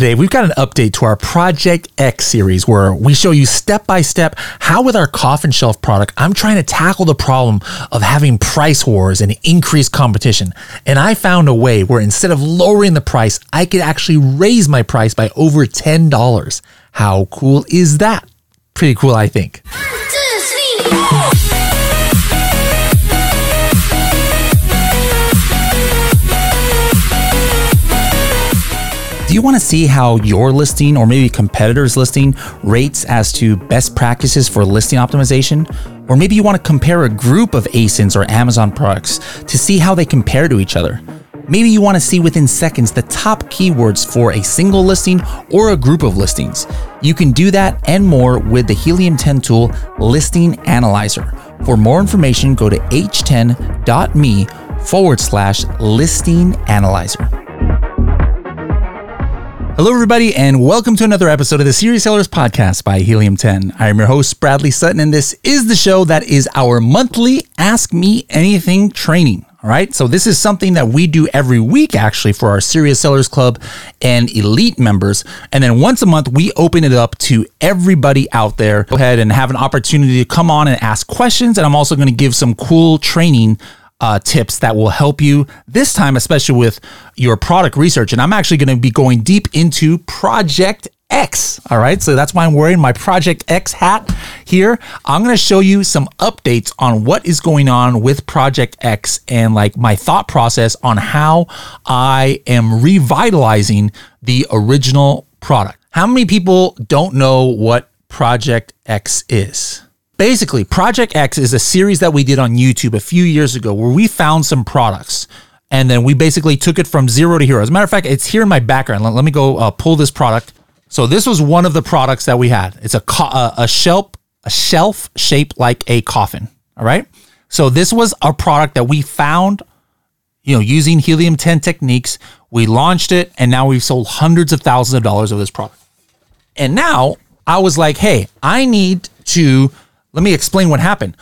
Today, we've got an update to our Project X series where we show you step by step how, with our coffin shelf product, I'm trying to tackle the problem of having price wars and increased competition. And I found a way where instead of lowering the price, I could actually raise my price by over $10. How cool is that? Pretty cool, I think. Do you want to see how your listing or maybe competitors' listing rates as to best practices for listing optimization? Or maybe you want to compare a group of ASINs or Amazon products to see how they compare to each other. Maybe you want to see within seconds the top keywords for a single listing or a group of listings. You can do that and more with the Helium 10 tool Listing Analyzer. For more information, go to h10.me forward slash listing analyzer. Hello, everybody, and welcome to another episode of the Serious Sellers Podcast by Helium 10. I am your host, Bradley Sutton, and this is the show that is our monthly Ask Me Anything training. All right. So, this is something that we do every week, actually, for our Serious Sellers Club and elite members. And then once a month, we open it up to everybody out there. Go ahead and have an opportunity to come on and ask questions. And I'm also going to give some cool training uh, tips that will help you this time, especially with your product research. And I'm actually going to be going deep into Project X. All right. So that's why I'm wearing my Project X hat here. I'm going to show you some updates on what is going on with Project X and like my thought process on how I am revitalizing the original product. How many people don't know what Project X is? Basically, Project X is a series that we did on YouTube a few years ago where we found some products and then we basically took it from zero to hero. As a matter of fact, it's here in my background. Let, let me go uh, pull this product. So this was one of the products that we had. It's a co- uh, a shelf a shelf shaped like a coffin. All right. So this was a product that we found, you know, using helium 10 techniques. We launched it and now we've sold hundreds of thousands of dollars of this product. And now I was like, hey, I need to let me explain what happened.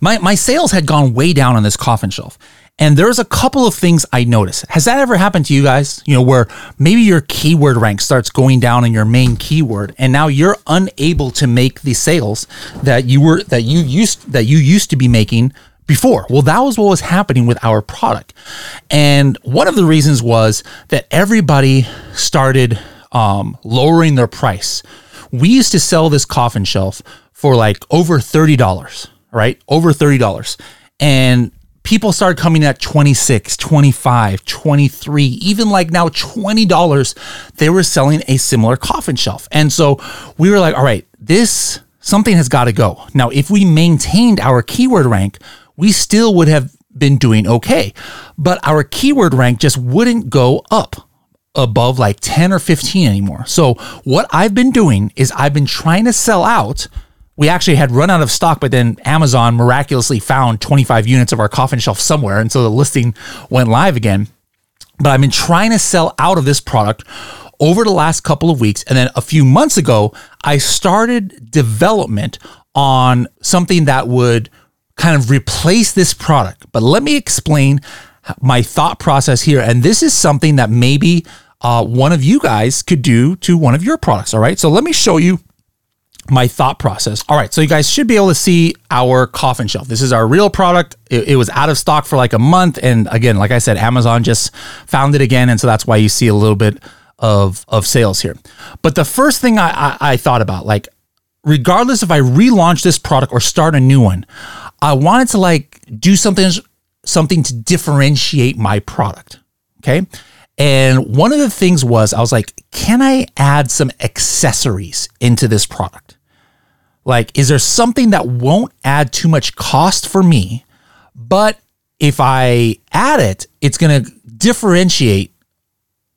My my sales had gone way down on this coffin shelf. And there's a couple of things I noticed. Has that ever happened to you guys? You know, where maybe your keyword rank starts going down in your main keyword and now you're unable to make the sales that you were that you used that you used to be making before. Well, that was what was happening with our product. And one of the reasons was that everybody started um, lowering their price. We used to sell this coffin shelf for like over $30, right? Over $30. And people started coming at 26, 25, 23, even like now $20, they were selling a similar coffin shelf. And so we were like, all right, this something has got to go. Now, if we maintained our keyword rank, we still would have been doing okay. But our keyword rank just wouldn't go up above like 10 or 15 anymore. So what I've been doing is I've been trying to sell out we actually had run out of stock, but then Amazon miraculously found 25 units of our coffin shelf somewhere. And so the listing went live again. But I've been trying to sell out of this product over the last couple of weeks. And then a few months ago, I started development on something that would kind of replace this product. But let me explain my thought process here. And this is something that maybe uh, one of you guys could do to one of your products. All right. So let me show you my thought process. All right, so you guys should be able to see our coffin shelf. This is our real product. It, it, was out of stock for like a month, and again, like I said, Amazon just found it again, and so that's why you see a little bit of of sales here. But the first thing I, I, I thought about, like, regardless if I relaunch this product or start a new one, I wanted to like do something something to differentiate my product. Okay. And one of the things was I was like, can I add some accessories into this product? Like, is there something that won't add too much cost for me, but if I add it, it's going to differentiate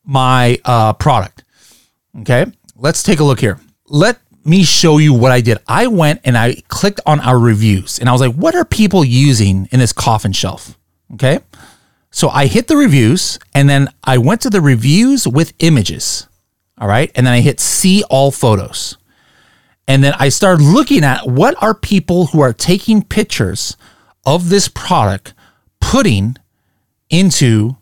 my uh, product? Okay, let's take a look here. Let me show you what I did. I went and I clicked on our reviews and I was like, what are people using in this coffin shelf? Okay. So I hit the reviews and then I went to the reviews with images. All right. And then I hit see all photos. And then I started looking at what are people who are taking pictures of this product putting into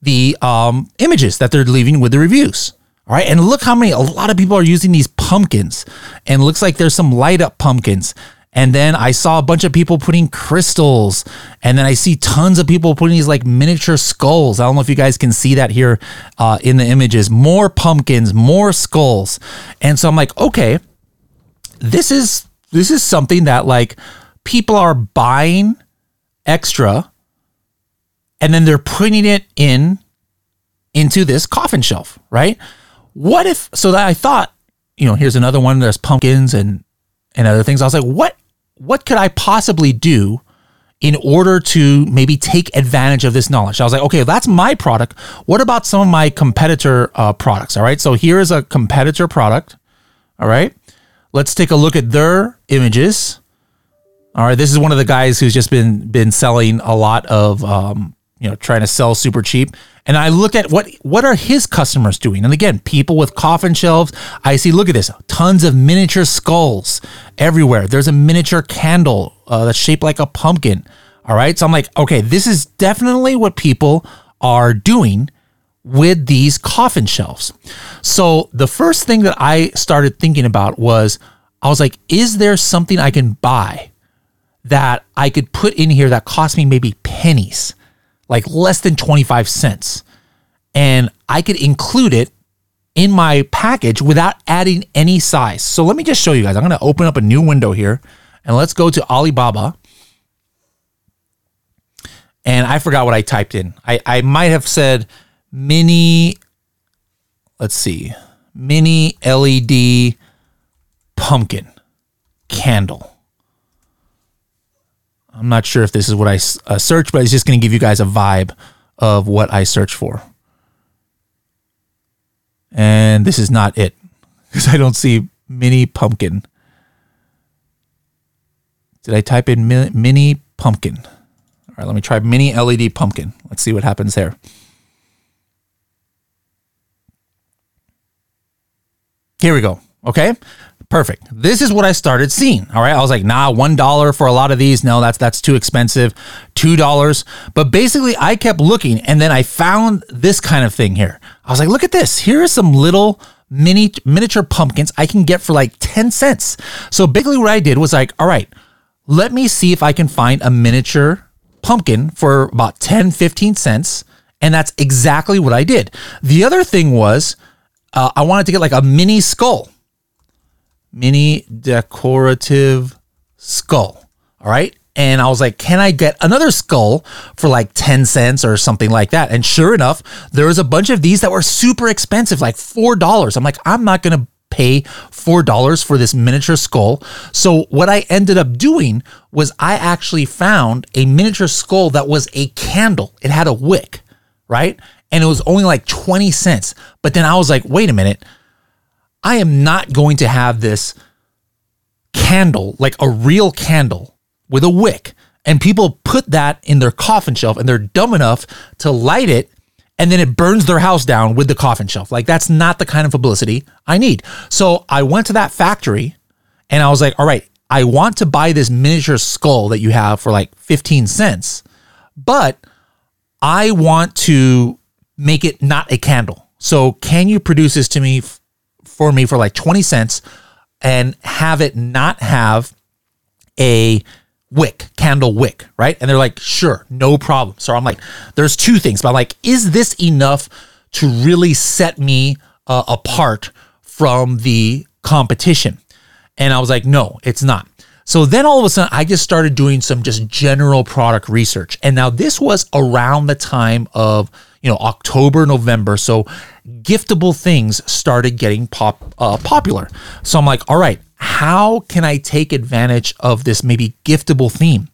the um, images that they're leaving with the reviews. All right. And look how many, a lot of people are using these pumpkins. And looks like there's some light up pumpkins. And then I saw a bunch of people putting crystals. And then I see tons of people putting these like miniature skulls. I don't know if you guys can see that here uh, in the images. More pumpkins, more skulls. And so I'm like, okay, this is this is something that like people are buying extra and then they're putting it in into this coffin shelf, right? What if so that I thought, you know, here's another one, there's pumpkins and and other things. I was like, what what could I possibly do in order to maybe take advantage of this knowledge? I was like, okay, that's my product. What about some of my competitor uh, products? All right. So here is a competitor product. All right. Let's take a look at their images. All right. This is one of the guys who's just been been selling a lot of um, you know, trying to sell super cheap. And I look at what what are his customers doing? And again, people with coffin shelves. I see, look at this, tons of miniature skulls everywhere. There's a miniature candle uh, that's shaped like a pumpkin. All right, so I'm like, okay, this is definitely what people are doing with these coffin shelves. So the first thing that I started thinking about was, I was like, is there something I can buy that I could put in here that cost me maybe pennies? Like less than 25 cents. And I could include it in my package without adding any size. So let me just show you guys. I'm going to open up a new window here and let's go to Alibaba. And I forgot what I typed in. I, I might have said mini, let's see, mini LED pumpkin candle. I'm not sure if this is what I uh, searched, but it's just going to give you guys a vibe of what I search for. And this is not it because I don't see mini pumpkin. Did I type in mini pumpkin? All right, let me try mini LED pumpkin. Let's see what happens there. Here we go. Okay. Perfect. This is what I started seeing. All right. I was like, nah, one dollar for a lot of these. No, that's that's too expensive. Two dollars. But basically I kept looking and then I found this kind of thing here. I was like, look at this. Here are some little mini miniature pumpkins I can get for like 10 cents. So basically what I did was like, all right, let me see if I can find a miniature pumpkin for about 10, 15 cents. And that's exactly what I did. The other thing was, uh, I wanted to get like a mini skull mini decorative skull. All right. And I was like, can I get another skull for like 10 cents or something like that? And sure enough, there was a bunch of these that were super expensive, like $4. I'm like, I'm not going to pay $4 for this miniature skull. So what I ended up doing was I actually found a miniature skull that was a candle. It had a wick, right? And it was only like 20 cents. But then I was like, wait a minute I am not going to have this candle, like a real candle with a wick, and people put that in their coffin shelf and they're dumb enough to light it and then it burns their house down with the coffin shelf. Like that's not the kind of publicity I need. So I went to that factory and I was like, all right, I want to buy this miniature skull that you have for like 15 cents, but I want to make it not a candle. So can you produce this to me for me for like 20 cents and have it not have a wick, candle wick, right? And they're like, sure, no problem. So I'm like, there's two things, but I'm like, is this enough to really set me uh, apart from the competition? And I was like, no, it's not. So then all of a sudden, I just started doing some just general product research. And now this was around the time of, you know, October, November. So giftable things started getting pop uh, popular. So I'm like, all right, how can I take advantage of this maybe giftable theme?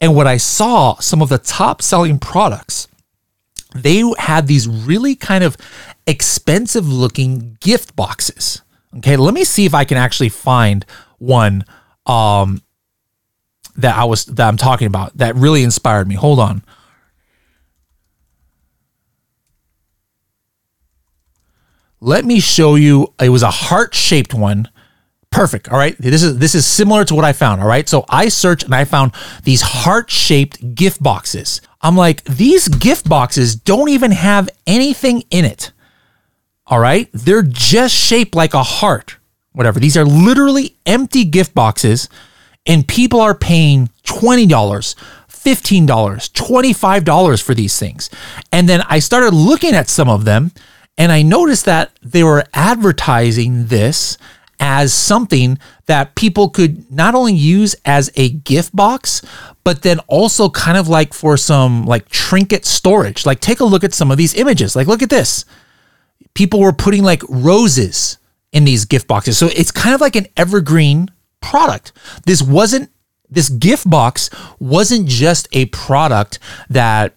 And what I saw, some of the top selling products, they had these really kind of expensive looking gift boxes. Okay, let me see if I can actually find one um, that I was that I'm talking about that really inspired me. Hold on. Let me show you. It was a heart-shaped one. Perfect. All right. This is this is similar to what I found. All right. So I searched and I found these heart-shaped gift boxes. I'm like, these gift boxes don't even have anything in it. All right. They're just shaped like a heart, whatever. These are literally empty gift boxes, and people are paying $20, $15, $25 for these things. And then I started looking at some of them, and I noticed that they were advertising this as something that people could not only use as a gift box, but then also kind of like for some like trinket storage. Like take a look at some of these images. Like look at this. People were putting like roses in these gift boxes. So it's kind of like an evergreen product. This wasn't this gift box wasn't just a product that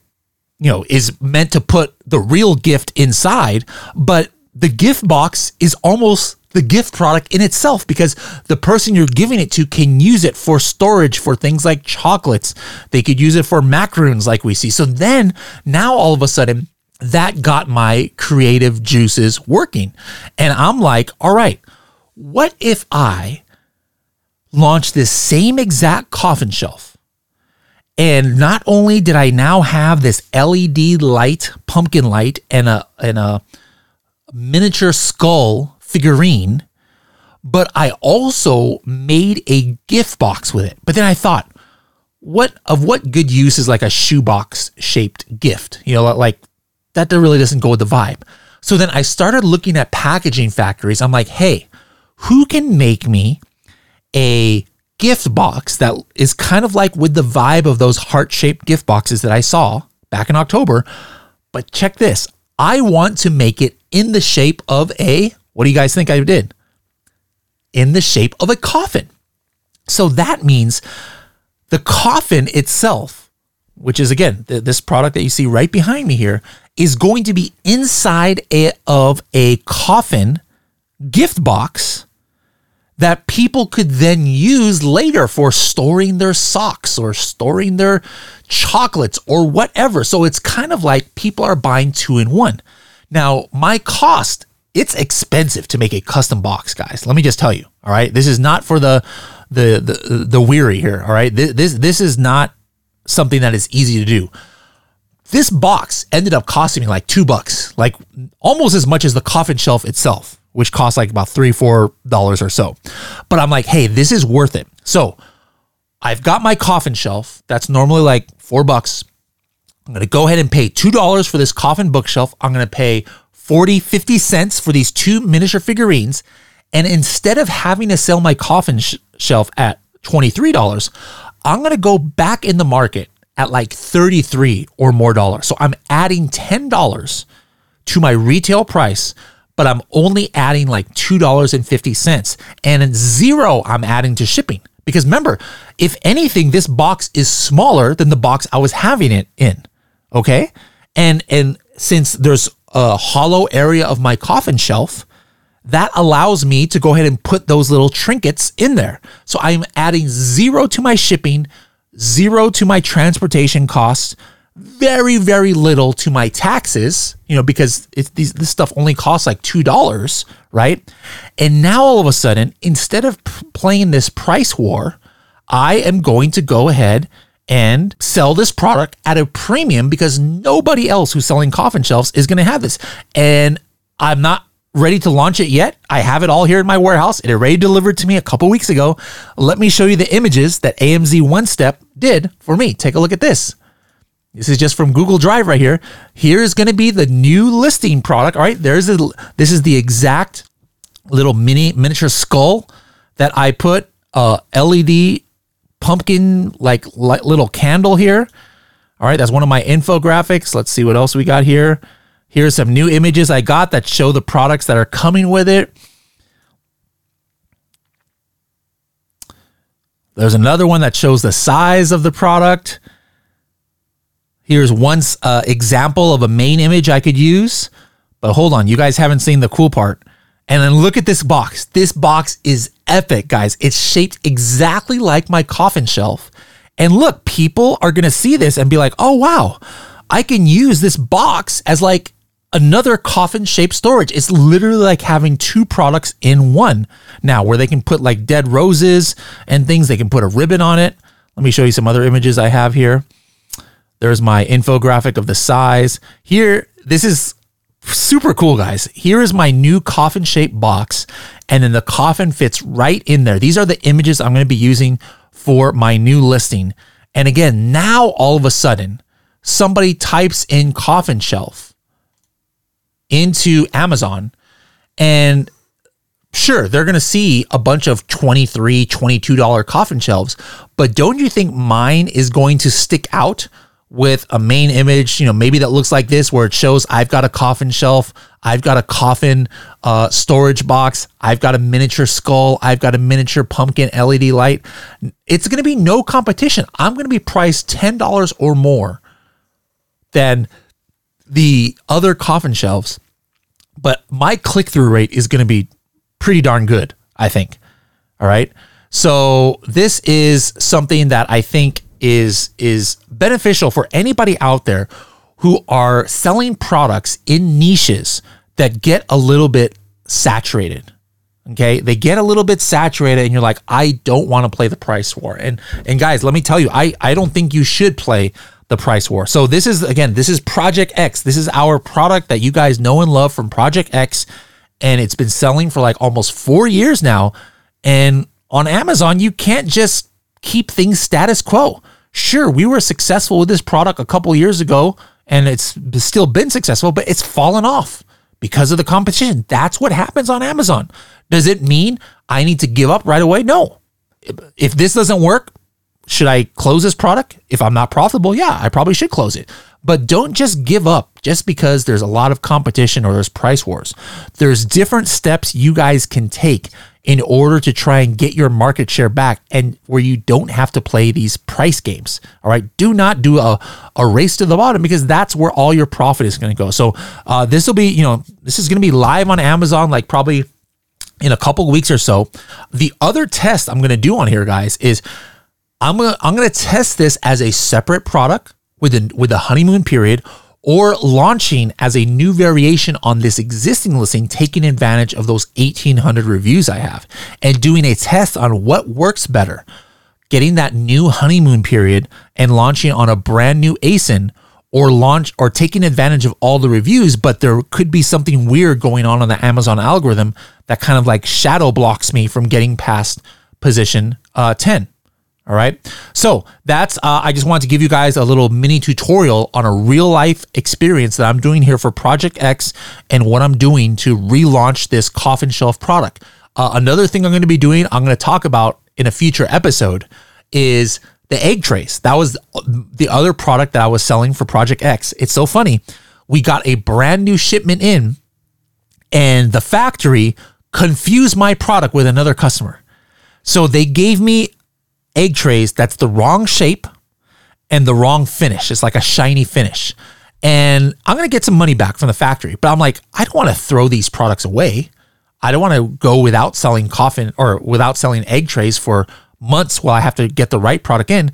you know is meant to put the real gift inside, but the gift box is almost the gift product in itself because the person you're giving it to can use it for storage for things like chocolates. They could use it for macaroons, like we see. So then, now all of a sudden, that got my creative juices working. And I'm like, all right, what if I launch this same exact coffin shelf? And not only did I now have this LED light, pumpkin light, and a and a miniature skull figurine, but I also made a gift box with it. But then I thought, what of what good use is like a shoebox shaped gift? You know, like that really doesn't go with the vibe. So then I started looking at packaging factories. I'm like, hey, who can make me a gift box that is kind of like with the vibe of those heart shaped gift boxes that I saw back in October? But check this I want to make it in the shape of a what do you guys think I did? In the shape of a coffin. So that means the coffin itself, which is again, th- this product that you see right behind me here, is going to be inside a, of a coffin gift box that people could then use later for storing their socks or storing their chocolates or whatever. So it's kind of like people are buying two in one. Now, my cost it's expensive to make a custom box, guys. Let me just tell you. All right, this is not for the the the, the weary here. All right, this, this this is not something that is easy to do. This box ended up costing me like two bucks, like almost as much as the coffin shelf itself, which costs like about three four dollars or so. But I'm like, hey, this is worth it. So I've got my coffin shelf. That's normally like four bucks. I'm to go ahead and pay $2 for this coffin bookshelf. I'm to pay 40, 50 cents for these two miniature figurines. And instead of having to sell my coffin sh- shelf at $23, I'm to go back in the market at like 33 or more dollars. So I'm adding $10 to my retail price, but I'm only adding like $2.50 and zero I'm adding to shipping. Because remember, if anything, this box is smaller than the box I was having it in. Okay. And and since there's a hollow area of my coffin shelf, that allows me to go ahead and put those little trinkets in there. So I'm adding zero to my shipping, zero to my transportation costs, very, very little to my taxes, you know, because it's these, this stuff only costs like $2, right? And now all of a sudden, instead of p- playing this price war, I am going to go ahead and sell this product at a premium because nobody else who's selling coffin shelves is going to have this. And I'm not ready to launch it yet. I have it all here in my warehouse. It already delivered to me a couple weeks ago. Let me show you the images that AMZ One Step did for me. Take a look at this. This is just from Google Drive right here. Here's going to be the new listing product. All right, there's a, this is the exact little mini miniature skull that I put uh, LED pumpkin like little candle here. All right, that's one of my infographics. Let's see what else we got here. Here's some new images I got that show the products that are coming with it. There's another one that shows the size of the product. Here's one uh, example of a main image I could use. But hold on, you guys haven't seen the cool part. And then look at this box. This box is epic, guys. It's shaped exactly like my coffin shelf. And look, people are going to see this and be like, oh, wow, I can use this box as like another coffin shaped storage. It's literally like having two products in one now, where they can put like dead roses and things. They can put a ribbon on it. Let me show you some other images I have here. There's my infographic of the size. Here, this is super cool, guys. Here is my new coffin shaped box, and then the coffin fits right in there. These are the images I'm going to be using for my new listing. And again, now all of a sudden, somebody types in coffin shelf into Amazon, and sure, they're going to see a bunch of $23, $22 coffin shelves, but don't you think mine is going to stick out with a main image, you know, maybe that looks like this, where it shows I've got a coffin shelf, I've got a coffin uh, storage box, I've got a miniature skull, I've got a miniature pumpkin LED light. It's going to be no competition. I'm going to be priced $10 or more than the other coffin shelves, but my click through rate is going to be pretty darn good, I think. All right. So this is something that I think is is beneficial for anybody out there who are selling products in niches that get a little bit saturated. Okay, they get a little bit saturated, and you're like, I don't want to play the price war. And and guys, let me tell you, I I don't think you should play the price war. So this is again, this is Project X. This is our product that you guys know and love from Project X, and it's been selling for like almost four years now. And on Amazon, you can't just keep things status quo sure, we were successful with this product a couple years ago and it's still been successful, but it's fallen off because of the competition. That's what happens on Amazon. Does it mean I need to give up right away? No. If this doesn't work, should I close this product? If I'm not profitable, yeah, I probably should close it. But don't just give up just because there's a lot of competition or there's price wars. There's different steps you guys can take in order to try and get your market share back and where you don't have to play these price games. All right. Do not do a, a race to the bottom because that's where all your profit is going to go. So uh, this will be, you know, this is going to be live on Amazon like probably in a couple weeks or so. The other test I'm going to do on here, guys, is I'm to I'm going to test this as a separate product with a, with a honeymoon period or launching as a new variation on this existing listing, taking advantage of those 1800 reviews I have and doing a test on what works better, getting that new honeymoon period and launching on a brand new ASIN or launch or taking advantage of all the reviews, but there could be something weird going on on the Amazon algorithm that kind of like shadow blocks me from getting past position uh, 10. All right. So that's, uh, I just wanted to give you guys a little mini tutorial on a real life experience that I'm doing here for Project X and what I'm doing to relaunch this coffin shelf product. Uh, another thing I'm going to be doing, I'm going to talk about in a future episode is the egg trays. That was the other product that I was selling for Project X. It's so funny. We got a brand new shipment in and the factory confused my product with another customer. So they gave me egg trays that's the wrong shape and the wrong finish. It's like a shiny finish. And I'm going to get some money back from the factory, but I'm like, I don't want to throw these products away. I don't want to go without selling coffin or without selling egg trays for months while I have to get the right product in.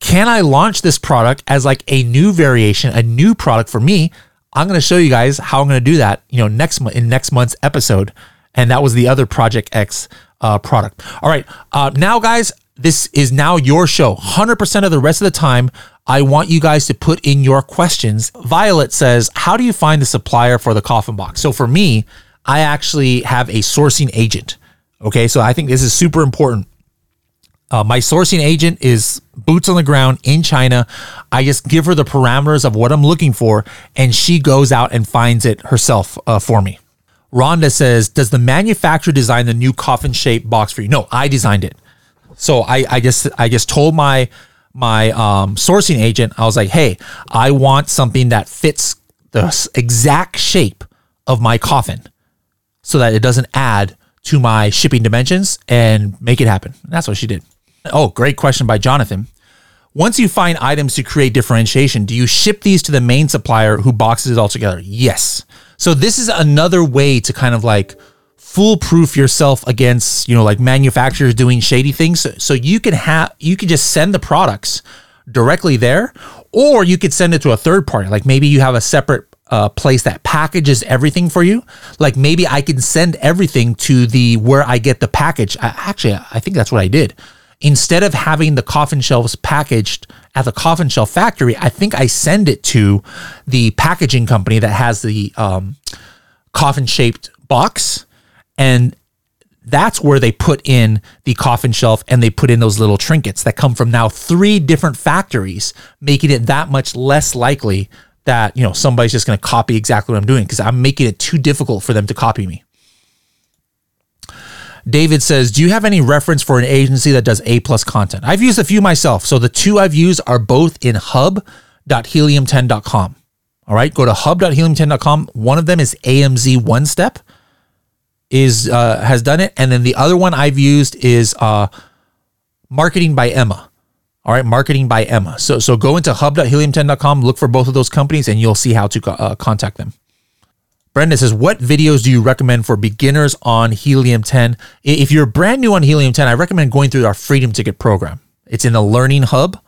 Can I launch this product as like a new variation, a new product for me? I'm going to show you guys how I'm going to do that, you know, next month in next month's episode. And that was the other Project X uh, product. All right. Uh, now, guys, this is now your show. 100% of the rest of the time, I want you guys to put in your questions. Violet says, How do you find the supplier for the coffin box? So for me, I actually have a sourcing agent. Okay, so I think this is super important. Uh, my sourcing agent is boots on the ground in China. I just give her the parameters of what I'm looking for, and she goes out and finds it herself uh, for me. Rhonda says, Does the manufacturer design the new coffin shaped box for you? No, I designed it. So I, I just I just told my my um, sourcing agent, I was like, hey, I want something that fits the exact shape of my coffin so that it doesn't add to my shipping dimensions and make it happen. And that's what she did. Oh, great question by Jonathan. Once you find items to create differentiation, do you ship these to the main supplier who boxes it all together? Yes. So this is another way to kind of like foolproof yourself against you know like manufacturers doing shady things. So, you can have you can just send the products directly there or you could send it to a third party. Like maybe you have a separate uh, place that packages everything for you. Like maybe i can send everything to the where i get the package. I, actually i think that's what i did. Instead of having the coffin shelves packaged at the coffin shelf factory, I think I send it to the packaging company that has the um, coffin shaped box. And that's where they put in the coffin shelf and they put in those little trinkets that come from now three different factories, making it that much less likely that, you know, somebody's just going to copy exactly what I'm doing because I'm making it too difficult for them to copy me. David says, "Do you have any reference for an agency that does A plus content?" I've used a few myself. So the two I've used are both in hub.helium10.com. All right, go to hub.helium10.com. One of them is AMZ One Step is uh, has done it, and then the other one I've used is uh, Marketing by Emma. All right, Marketing by Emma. So so go into hub.helium10.com, look for both of those companies, and you'll see how to uh, contact them. Brenda says, "What videos do you recommend for beginners on Helium 10? If you're brand new on Helium 10, I recommend going through our Freedom Ticket program. It's in the Learning Hub,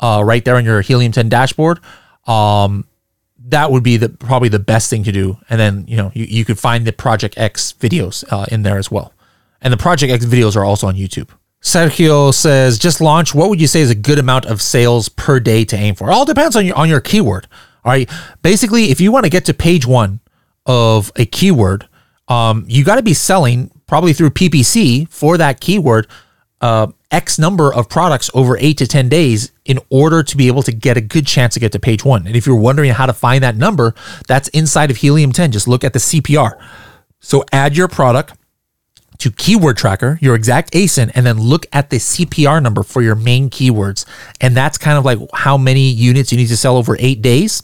uh, right there on your Helium 10 dashboard. Um, that would be the probably the best thing to do. And then you know you, you could find the Project X videos uh, in there as well. And the Project X videos are also on YouTube. Sergio says, just launch. What would you say is a good amount of sales per day to aim for? It all depends on your on your keyword. All right. Basically, if you want to get to page one of a keyword, um, you got to be selling probably through PPC for that keyword uh, X number of products over eight to 10 days in order to be able to get a good chance to get to page one. And if you're wondering how to find that number, that's inside of Helium 10. Just look at the CPR. So add your product to keyword tracker, your exact ASIN, and then look at the CPR number for your main keywords. And that's kind of like how many units you need to sell over eight days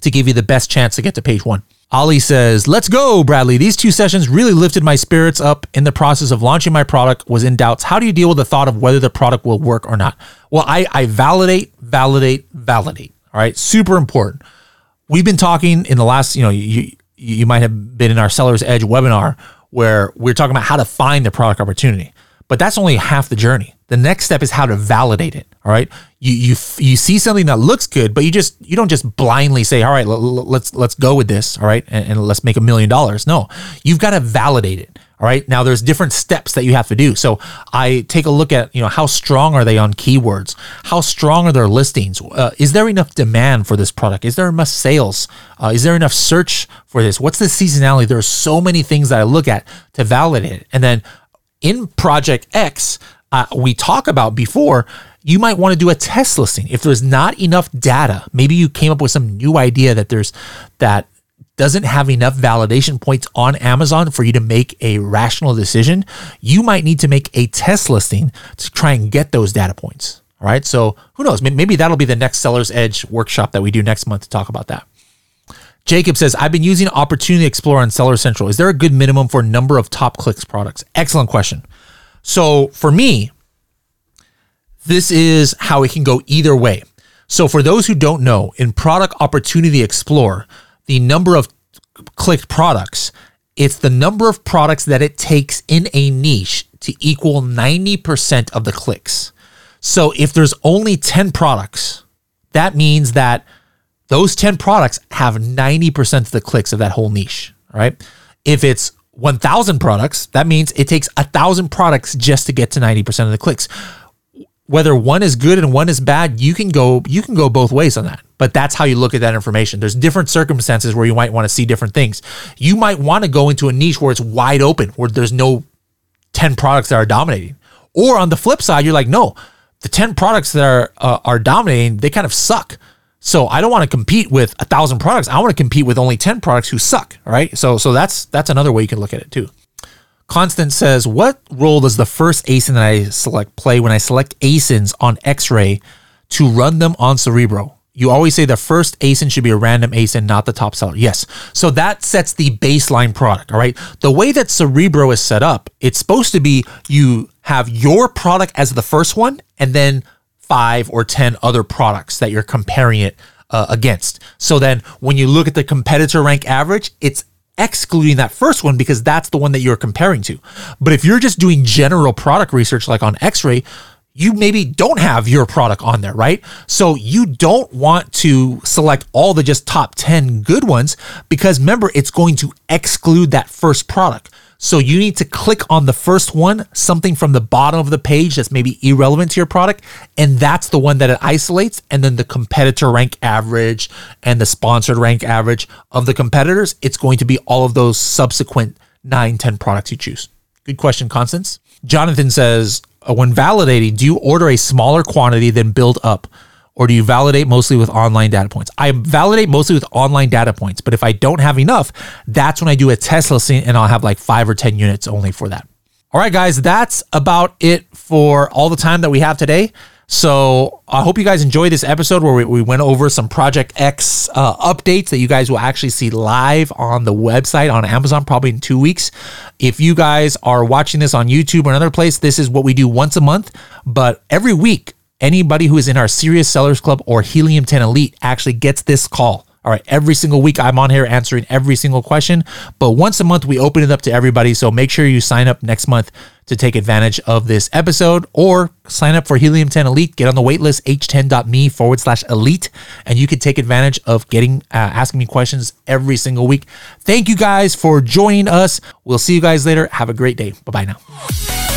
to give you the best chance to get to page one. Ali says, Let's go, Bradley. These two sessions really lifted my spirits up in the process of launching my product, was in doubts. How do you deal with the thought of whether the product will work or not? Well, I, I validate, validate, validate. All right. Super important. We've been talking in the last, you know, you, you might have been in our Seller's Edge webinar where we're talking about how to find the product opportunity. But that's only half the journey. The next step is how to validate it. All right. You you you see something that looks good, but you just you don't just blindly say, all right, let's let's go with this. All right, and, and let's make a million dollars. No, you've got to validate it. All right. Now there's different steps that you have to do. So I take a look at, you know, how strong are they on keywords? How strong are their listings? Uh, is there enough demand for this product? Is there enough sales? Uh, is there enough search for this? What's the seasonality? There are so many things that I look at to validate it. And then in Project X, uh, we talk about before, you might want to do a test listing. If there's not enough data, maybe you came up with some new idea that there's that doesn't have enough validation points on Amazon for you to make a rational decision, you might need to make a test listing to try and get those data points. All right. So who knows? Maybe that'll be the next Seller's Edge workshop that we do next month to talk about that. Jacob says, I've been using Opportunity Explorer on Seller Central. Is there a good minimum for number of top clicks products? Excellent question. So for me, this is how it can go either way. So for those who don't know, in Product Opportunity Explorer, the number of clicked products, it's the number of products that it takes in a niche to equal 90% of the clicks. So if there's only 10 products, that means that those 10 products have 90% of the clicks of that whole niche. Right? If it's 1000 products, that means it takes a thousand products just to get to 90% of the clicks. Whether one is good and one is bad, you can go you can go both ways on that. But that's how you look at that information. There's different circumstances where you might want to see different things. You might want to go into a niche where it's wide open, where there's no 10 products that are dominating. Or on the flip side, you're like, no, the 10 products that are uh, are dominating, they kind of suck. So I don't want to compete with a thousand products. I want to compete with only 10 products who suck. right? So so that's that's another way you can look at it too. Constance says, what role does the first ASIN that I select play when I select ASINs on X-ray to run them on Cerebro? You always say the first ASIN should be a random ASIN, not the top seller. Yes. So that sets the baseline product. All right. The way that Cerebro is set up, it's supposed to be you have your product as the first one and then five or 10 other products that you're comparing it uh, against. So then when you look at the competitor rank average, it's excluding that first one because that's the one that you're comparing to. But if you're just doing general product research like on X-ray, you maybe don't have your product on there, right? So you don't want to select all the just top 10 good ones because remember, it's going to exclude that first product. So you need to click on the first one, something from the bottom of the page that's maybe irrelevant to your product, and that's the one that it isolates. And then the competitor rank average and the sponsored rank average of the competitors, it's going to be all of those subsequent nine, 10 products you choose. Good question, Constance. Jonathan says, uh, when validating, do you order a smaller quantity than build up? Or do you validate mostly with online data points? I validate mostly with online data points, but if I don't have enough, that's when I do a test listing and I'll have like five or 10 units only for that. All right, guys, that's about it for all the time that we have today. So I hope you guys enjoyed this episode where we, we went over some Project X uh, updates that you guys will actually see live on the website on Amazon probably in two weeks. If you guys are watching this on YouTube or another place, this is what we do once a month. But every week, anybody who is in our Serious Sellers Club or Helium 10 Elite actually gets this call. All right, every single week I'm on here answering every single question, but once a month we open it up to everybody. So make sure you sign up next month to take advantage of this episode or sign up for Helium 10 Elite. Get on the waitlist, h10.me forward slash elite, and you can take advantage of getting, uh, asking me questions every single week. Thank you guys for joining us. We'll see you guys later. Have a great day. Bye bye now.